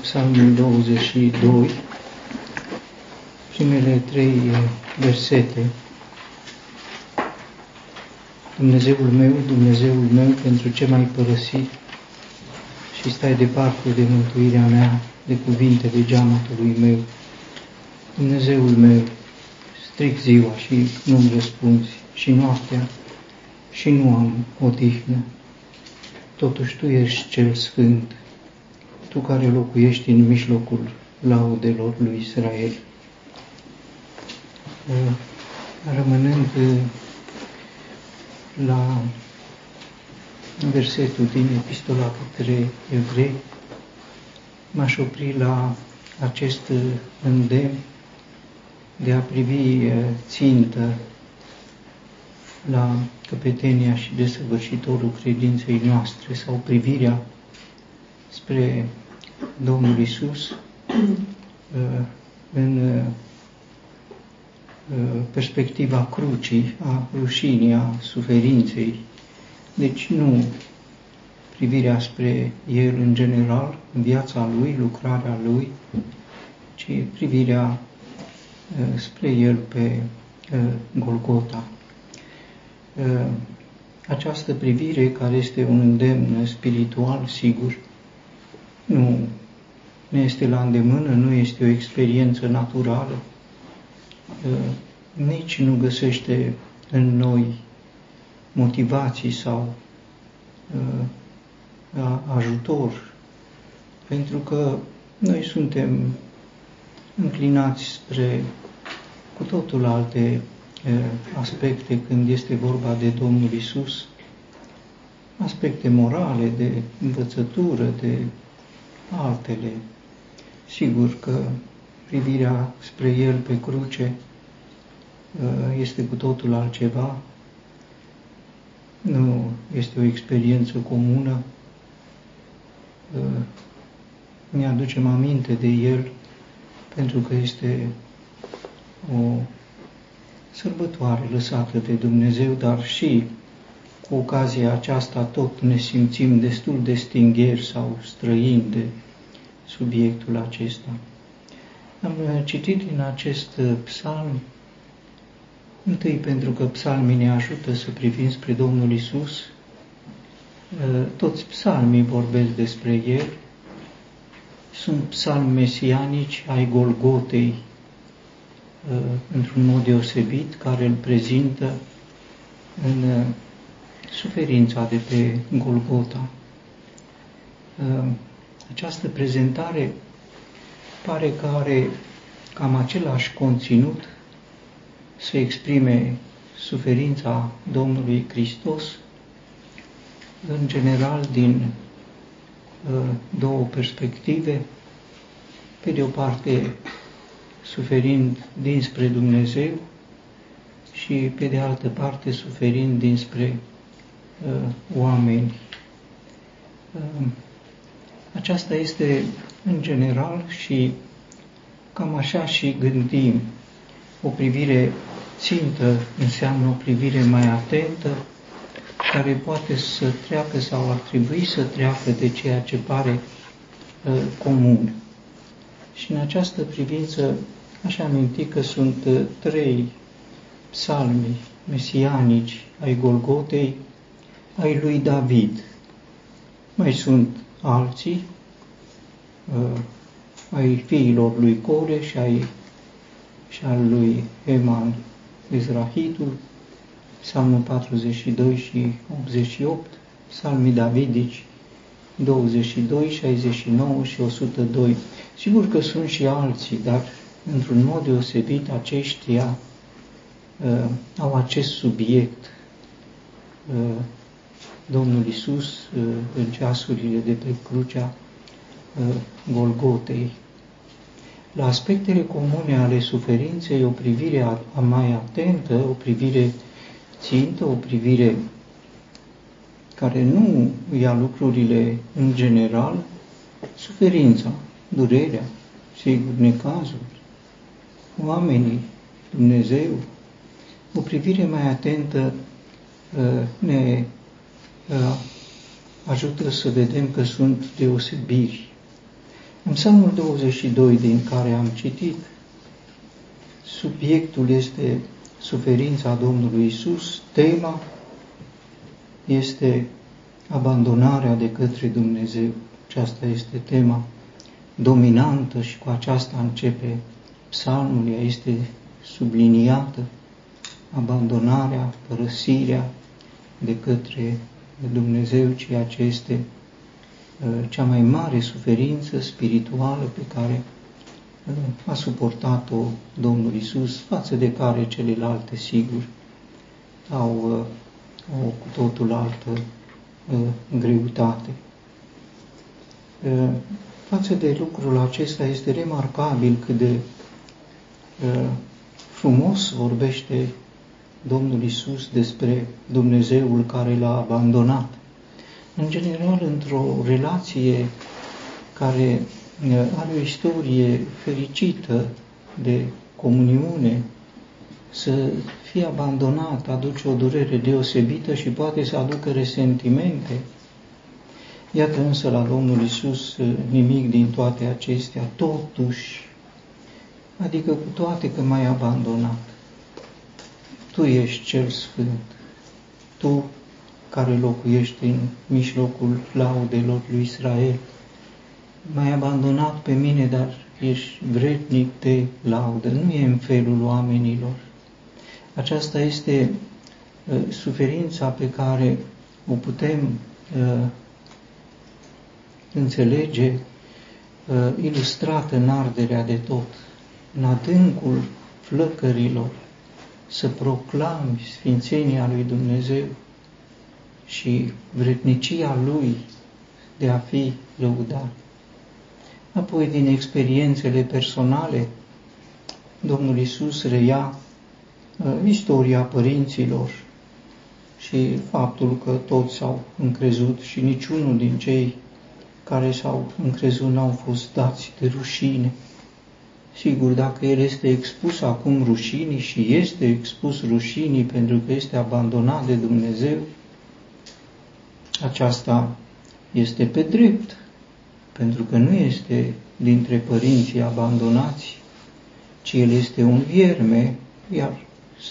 Psalmul 22, primele trei versete. Dumnezeul meu, Dumnezeul meu, pentru ce m-ai părăsit și stai departe de mântuirea mea, de cuvintele geamătului meu. Dumnezeul meu, stric ziua și nu-mi răspunzi, și noaptea și nu am odihnă. Totuși Tu ești cel sfânt, Tu care locuiești în mijlocul laudelor lui Israel. Rămânând la versetul din Epistola către Evrei, m-aș opri la acest îndemn de a privi țintă la căpetenia și desăvârșitorul credinței noastre sau privirea spre Domnul Isus în perspectiva crucii, a rușinii, a suferinței. Deci nu privirea spre El în general, în viața Lui, lucrarea Lui, ci privirea spre El pe Golgota. Această privire, care este un îndemn spiritual, sigur, nu. Ne este la îndemână, nu este o experiență naturală, nici nu găsește în noi motivații sau ajutor, pentru că noi suntem înclinați spre cu totul alte aspecte când este vorba de Domnul Isus, aspecte morale, de învățătură, de altele. Sigur că privirea spre El pe cruce este cu totul altceva, nu este o experiență comună, ne aducem aminte de El pentru că este o sărbătoare lăsată de Dumnezeu, dar și cu ocazia aceasta tot ne simțim destul de stingheri sau străini de subiectul acesta. Am citit din acest psalm, întâi pentru că psalmii ne ajută să privim spre Domnul Isus, toți psalmii vorbesc despre El, sunt psalmi mesianici ai Golgotei, într-un mod deosebit, care îl prezintă în suferința de pe Golgota. Această prezentare pare că are cam același conținut să exprime suferința Domnului Hristos, în general din două perspective. Pe de o parte, suferind dinspre Dumnezeu și, pe de altă parte, suferind dinspre uh, oameni. Uh, aceasta este, în general, și cam așa și gândim. O privire țintă înseamnă o privire mai atentă, care poate să treacă sau ar trebui să treacă de ceea ce pare uh, comun. Și în această privință aș aminti că sunt uh, trei psalmi mesianici ai Golgotei, ai lui David. Mai sunt alții, uh, ai fiilor lui Core și ai și al lui Eman Izrahitul, psalmul 42 și 88, psalmii davidici 22, 69 și 102. Sigur că sunt și alții, dar într-un mod deosebit aceștia uh, au acest subiect. Uh, Domnul Isus uh, în ceasurile de pe crucea uh, Golgotei. La aspectele comune ale suferinței, o privire a, a mai atentă, o privire țintă, o privire care nu ia lucrurile în general, suferința, durerea, sigur, necazul, oamenii, Dumnezeu, o privire mai atentă uh, ne uh, ajută să vedem că sunt deosebiri. În Psalmul 22 din care am citit, subiectul este suferința Domnului Isus, tema este abandonarea de către Dumnezeu. Aceasta este tema dominantă și cu aceasta începe psalmul, ea este subliniată, abandonarea, părăsirea de către Dumnezeu, ceea ce este uh, cea mai mare suferință spirituală pe care uh, a suportat-o Domnul Isus, față de care celelalte, sigur, au uh, o cu totul altă greutate. Față de lucrul acesta este remarcabil cât de frumos vorbește Domnul Isus despre Dumnezeul care l-a abandonat. În general, într-o relație care are o istorie fericită de comuniune, să fie abandonat aduce o durere deosebită și poate să aducă resentimente. Iată însă la Domnul Isus nimic din toate acestea, totuși, adică cu toate că m-ai abandonat, Tu ești cel Sfânt, Tu care locuiești în mijlocul laudelor lui Israel, m-ai abandonat pe mine, dar ești vrednic de laudă, nu e în felul oamenilor. Aceasta este uh, suferința pe care o putem uh, înțelege uh, ilustrată în arderea de tot, în adâncul flăcărilor, să proclami sfințenia lui Dumnezeu și vrednicia lui de a fi lăudat. Apoi, din experiențele personale, Domnul Isus reia uh, istoria părinților și faptul că toți s-au încrezut și niciunul din cei care s-au încrezut n-au fost dați de rușine. Sigur, dacă el este expus acum rușinii și este expus rușinii pentru că este abandonat de Dumnezeu, aceasta este pe drept, pentru că nu este dintre părinții abandonați, ci el este un vierme, iar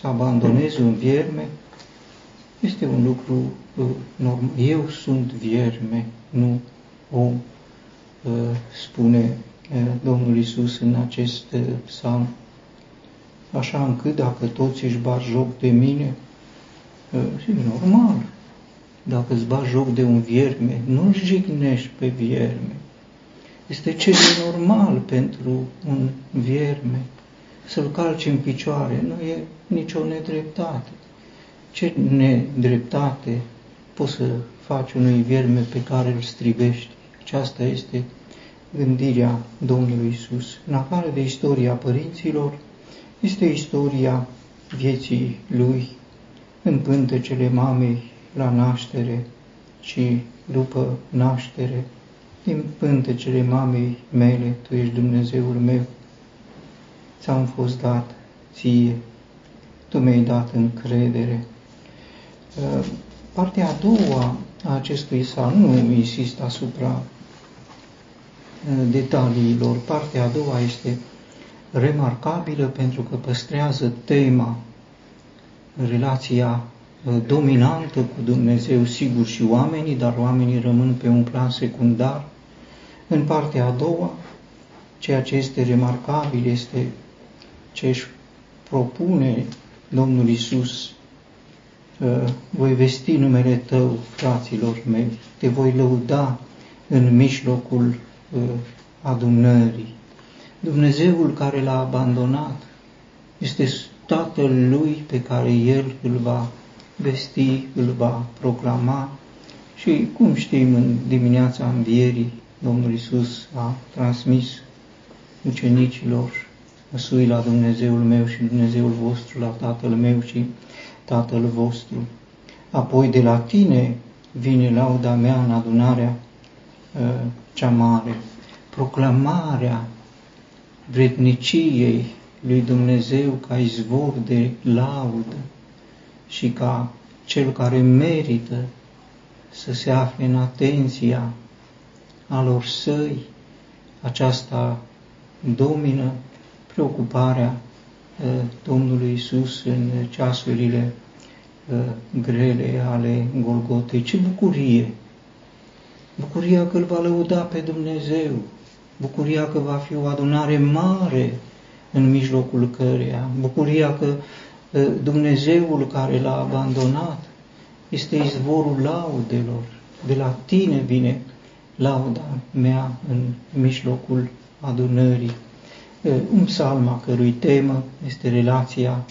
să abandonezi un vierme este un lucru uh, normal. Eu sunt vierme, nu om, uh, spune uh, Domnul Isus în acest psalm. Așa încât dacă toți își bat joc de mine, e normal. Dacă îți bat joc de un vierme, nu jignești pe vierme. Este ce de normal pentru un vierme să-l calci în picioare. Nu e nicio nedreptate. Ce nedreptate poți să faci unui vierme pe care îl strivești? Aceasta este gândirea Domnului Isus. În afară de istoria părinților, este istoria vieții lui în pântecele mamei la naștere și după naștere, din pântecele mamei mele, Tu ești Dumnezeul meu, ți-am fost dat ție, Tu mi-ai dat încredere. Uh, partea a doua a acestui psalm, nu insist asupra uh, detaliilor, partea a doua este remarcabilă pentru că păstrează tema, relația uh, dominantă cu Dumnezeu, sigur și oamenii, dar oamenii rămân pe un plan secundar. În partea a doua, ceea ce este remarcabil este ce își propune Domnul Isus voi vesti numele Tău, fraților mei, te voi lăuda în mijlocul adunării. Dumnezeul care l-a abandonat este Tatăl Lui pe care El îl va vesti, îl va proclama și, cum știm, în dimineața învierii, Domnul Isus a transmis ucenicilor măsui la Dumnezeul meu și Dumnezeul vostru, la Tatăl meu și Tatăl vostru. Apoi de la tine vine lauda mea în adunarea uh, cea mare, proclamarea vredniciei lui Dumnezeu ca izvor de laudă și ca cel care merită să se afle în atenția alor săi, aceasta domină preocuparea Domnului Isus în ceasurile grele ale Golgotei. Ce bucurie! Bucuria că îl va lăuda pe Dumnezeu, bucuria că va fi o adunare mare în mijlocul căreia, bucuria că Dumnezeul care l-a abandonat este izvorul laudelor. De la tine vine lauda mea în mijlocul adunării. Un psalm a cărui temă este relația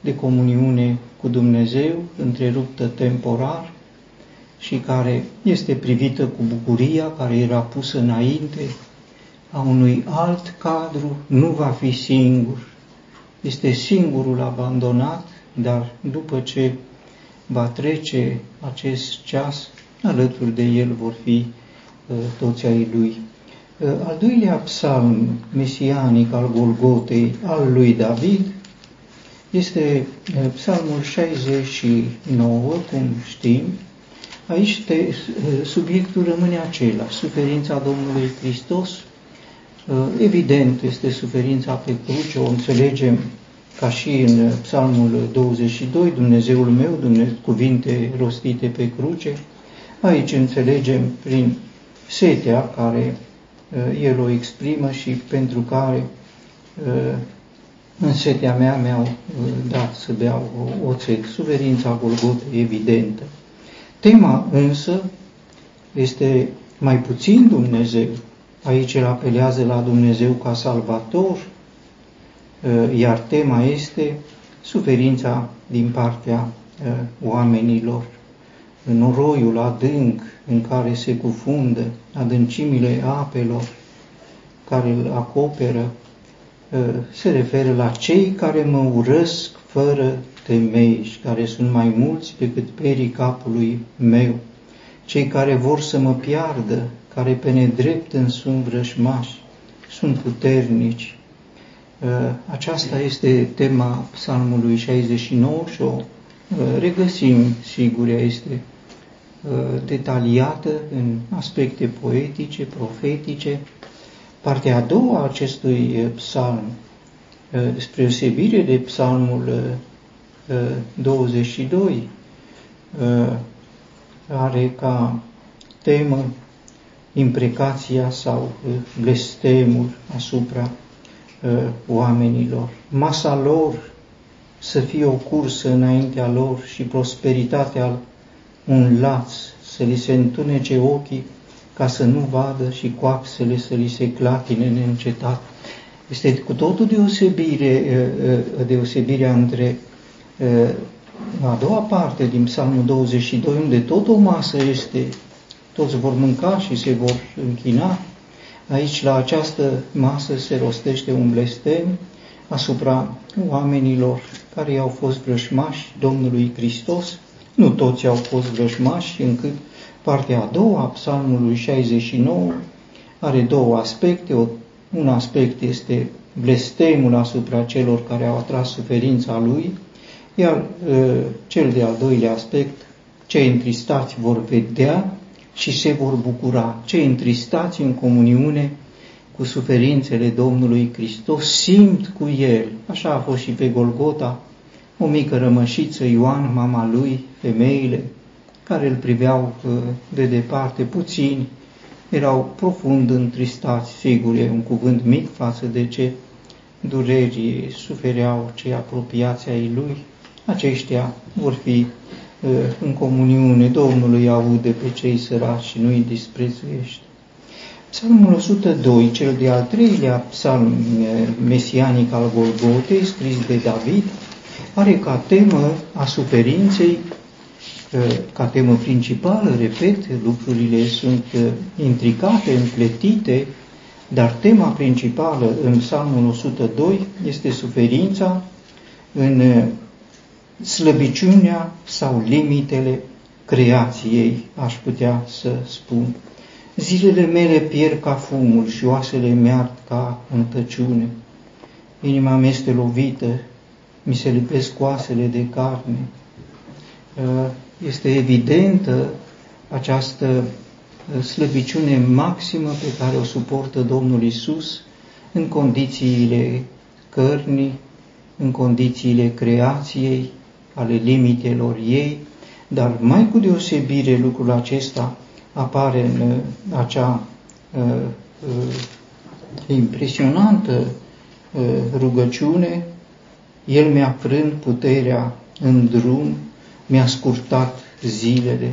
de comuniune cu Dumnezeu, întreruptă temporar și care este privită cu bucuria care era pusă înainte a unui alt cadru, nu va fi singur. Este singurul abandonat, dar după ce va trece acest ceas, alături de el vor fi uh, toți ai lui. Uh, al doilea psalm mesianic al Golgotei, al lui David, este uh, psalmul 69, cum știm. Aici te, uh, subiectul rămâne acela, suferința Domnului Hristos. Uh, evident, este suferința pe cruce, o înțelegem ca și în psalmul 22, Dumnezeul meu, Dumnezeu, cuvinte rostite pe cruce. Aici înțelegem prin setea care el o exprimă și pentru care în setea mea mi-au uh, dat să beau oțet. Suferința Golgotă evidentă. Tema însă este mai puțin Dumnezeu. Aici el apelează la Dumnezeu ca salvator, uh, iar tema este suferința din partea uh, oamenilor. Noroiul adânc în care se cufundă, adâncimile apelor care îl acoperă, Uh, se referă la cei care mă urăsc fără temei și care sunt mai mulți decât perii capului meu, cei care vor să mă piardă, care pe nedrept îmi sunt vrășmași, sunt puternici. Uh, aceasta este tema psalmului 69 și o uh, regăsim, sigur, ea este detaliată în aspecte poetice, profetice, Partea a doua a acestui eh, psalm, eh, spre osebire de psalmul 22, eh, are ca temă imprecația sau blestemul asupra oamenilor. Masa lor să fie o cursă înaintea lor și prosperitatea un laț, să li se întunece ochii ca să nu vadă și coaxele să li se clatine neîncetat. Este cu totul deosebire, deosebirea între a doua parte din Psalmul 22, unde tot o masă este, toți vor mânca și se vor închina. Aici, la această masă, se rostește un blestem asupra oamenilor care au fost vrășmași Domnului Hristos. Nu toți au fost vrășmași, încât Partea a doua a psalmului 69 are două aspecte. Un aspect este blestemul asupra celor care au atras suferința lui, iar cel de-al doilea aspect, cei întristați vor vedea și se vor bucura. Cei întristați în comuniune cu suferințele Domnului Hristos simt cu El. Așa a fost și pe Golgota, o mică rămășiță, Ioan, mama lui, femeile, care îl priveau uh, de departe, puțini, erau profund întristați, sigur, e un cuvânt mic față de ce dureri sufereau cei apropiați ai lui, aceștia vor fi uh, în comuniune, Domnului aude pe cei săraci și nu îi disprețuiește. Psalmul 102, cel de-al treilea psalm uh, mesianic al Golgotei, scris de David, are ca temă a suferinței ca temă principală, repet, lucrurile sunt uh, intricate, împletite, dar tema principală în Psalmul 102 este suferința în uh, slăbiciunea sau limitele creației, aș putea să spun. Zilele mele pierd ca fumul și oasele mi ca în tăciune. Inima mea este lovită, mi se lipesc oasele de carne. Uh, este evidentă această slăbiciune maximă pe care o suportă Domnul Isus în condițiile cărnii, în condițiile creației, ale limitelor ei, dar mai cu deosebire lucrul acesta apare în uh, acea uh, uh, impresionantă uh, rugăciune, El mi-a frânt puterea în drum, mi-a scurtat zilele.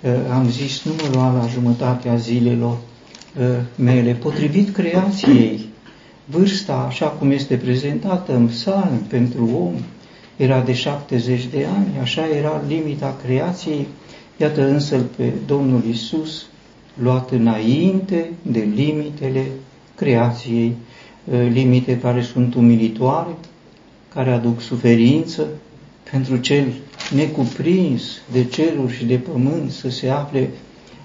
Uh, am zis, nu mă lua la jumătatea zilelor uh, mele, potrivit creației, vârsta, așa cum este prezentată în psalm pentru om, era de 70 de ani, așa era limita creației, iată însă pe Domnul Isus luat înainte de limitele creației, ă, limite care sunt umilitoare, care aduc suferință pentru cel necuprins de ceruri și de pământ să se afle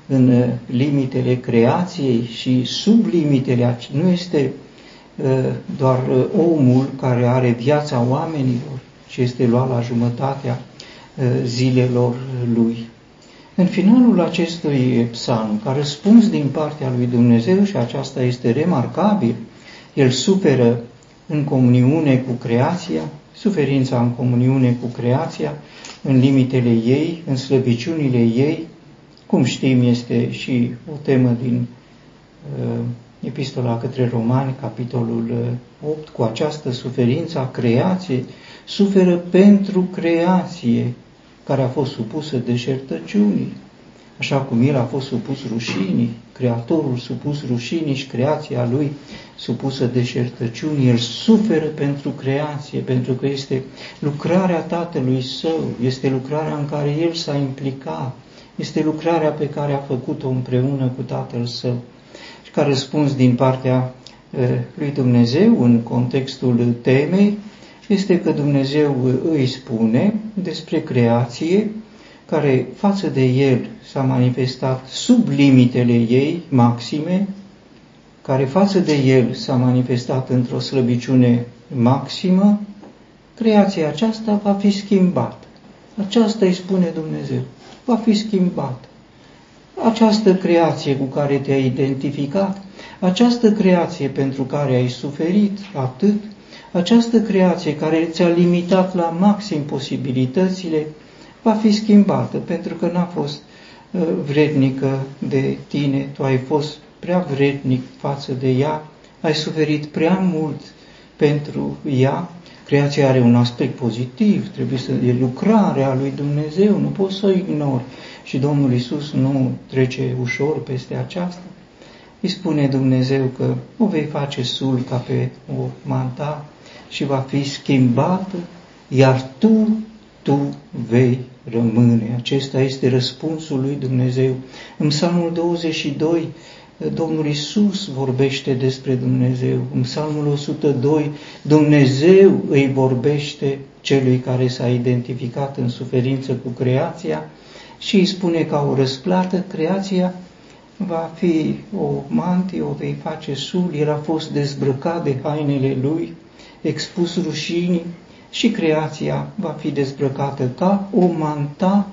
în ă, limitele creației și sub limitele, nu este ă, doar omul care are viața oamenilor, și este luat la jumătatea zilelor lui. În finalul acestui psalm, ca răspuns din partea lui Dumnezeu, și aceasta este remarcabil, el suferă în comuniune cu creația, suferința în comuniune cu creația, în limitele ei, în slăbiciunile ei, cum știm, este și o temă din uh, Epistola către Romani, capitolul 8, cu această suferință a creației, suferă pentru creație, care a fost supusă deșertăciunii, așa cum el a fost supus rușinii, Creatorul supus rușinii și creația lui supusă deșertăciunii, el suferă pentru creație, pentru că este lucrarea Tatălui Său, este lucrarea în care el s-a implicat, este lucrarea pe care a făcut-o împreună cu Tatăl Său. Și ca răspuns din partea eh, lui Dumnezeu în contextul temei, este că Dumnezeu îi spune despre creație, care față de el s-a manifestat sub limitele ei maxime, care față de el s-a manifestat într-o slăbiciune maximă, creația aceasta va fi schimbată. Aceasta îi spune Dumnezeu. Va fi schimbată. Această creație cu care te-ai identificat, această creație pentru care ai suferit atât, această creație care ți-a limitat la maxim posibilitățile va fi schimbată, pentru că n-a fost uh, vrednică de tine, tu ai fost prea vrednic față de ea, ai suferit prea mult pentru ea, creația are un aspect pozitiv, trebuie să e lucrarea lui Dumnezeu, nu poți să o ignori. Și Domnul Isus nu trece ușor peste aceasta. Îi spune Dumnezeu că o vei face sul ca pe o manta și va fi schimbată, iar tu, tu vei rămâne. Acesta este răspunsul lui Dumnezeu. În Psalmul 22, Domnul Isus vorbește despre Dumnezeu. În Psalmul 102, Dumnezeu îi vorbește celui care s-a identificat în suferință cu creația și îi spune ca o răsplată, creația va fi o mantie, o vei face sul, el a fost dezbrăcat de hainele lui, expus rușinii și creația va fi dezbrăcată ca o manta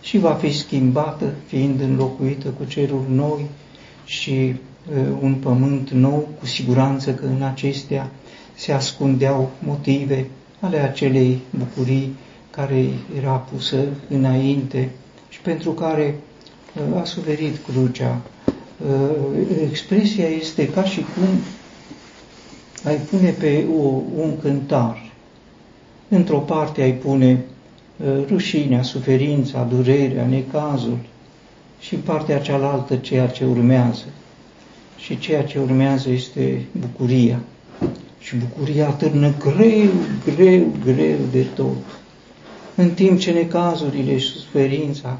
și va fi schimbată, fiind înlocuită cu ceruri noi și uh, un pământ nou, cu siguranță că în acestea se ascundeau motive ale acelei bucurii care era pusă înainte și pentru care uh, a suferit crucea. Uh, expresia este ca și cum ai pune pe o, un cântar. Într-o parte ai pune uh, rușinea, suferința, durerea, necazul și în partea cealaltă ceea ce urmează. Și ceea ce urmează este bucuria. Și bucuria atârnă greu, greu, greu de tot. În timp ce necazurile și suferința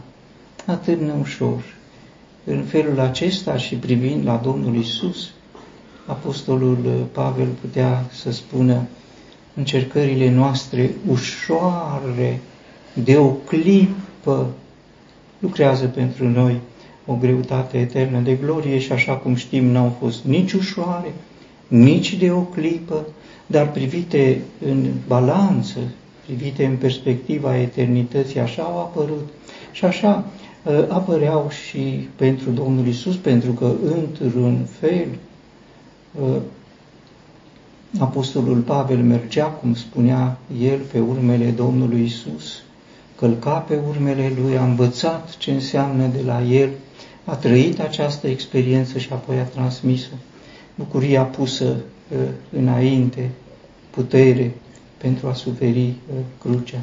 atârnă ușor. În felul acesta și privind la Domnul Isus, Apostolul Pavel putea să spună încercările noastre ușoare, de o clipă, lucrează pentru noi o greutate eternă de glorie și așa cum știm n-au fost nici ușoare, nici de o clipă, dar privite în balanță, privite în perspectiva eternității, așa au apărut și așa uh, apăreau și pentru Domnul Isus, pentru că într-un fel uh, Apostolul Pavel mergea, cum spunea el, pe urmele Domnului Isus, călca pe urmele lui, a învățat ce înseamnă de la el, a trăit această experiență și apoi a transmis-o. Bucuria pusă uh, înainte, putere pentru a suferi uh, crucea.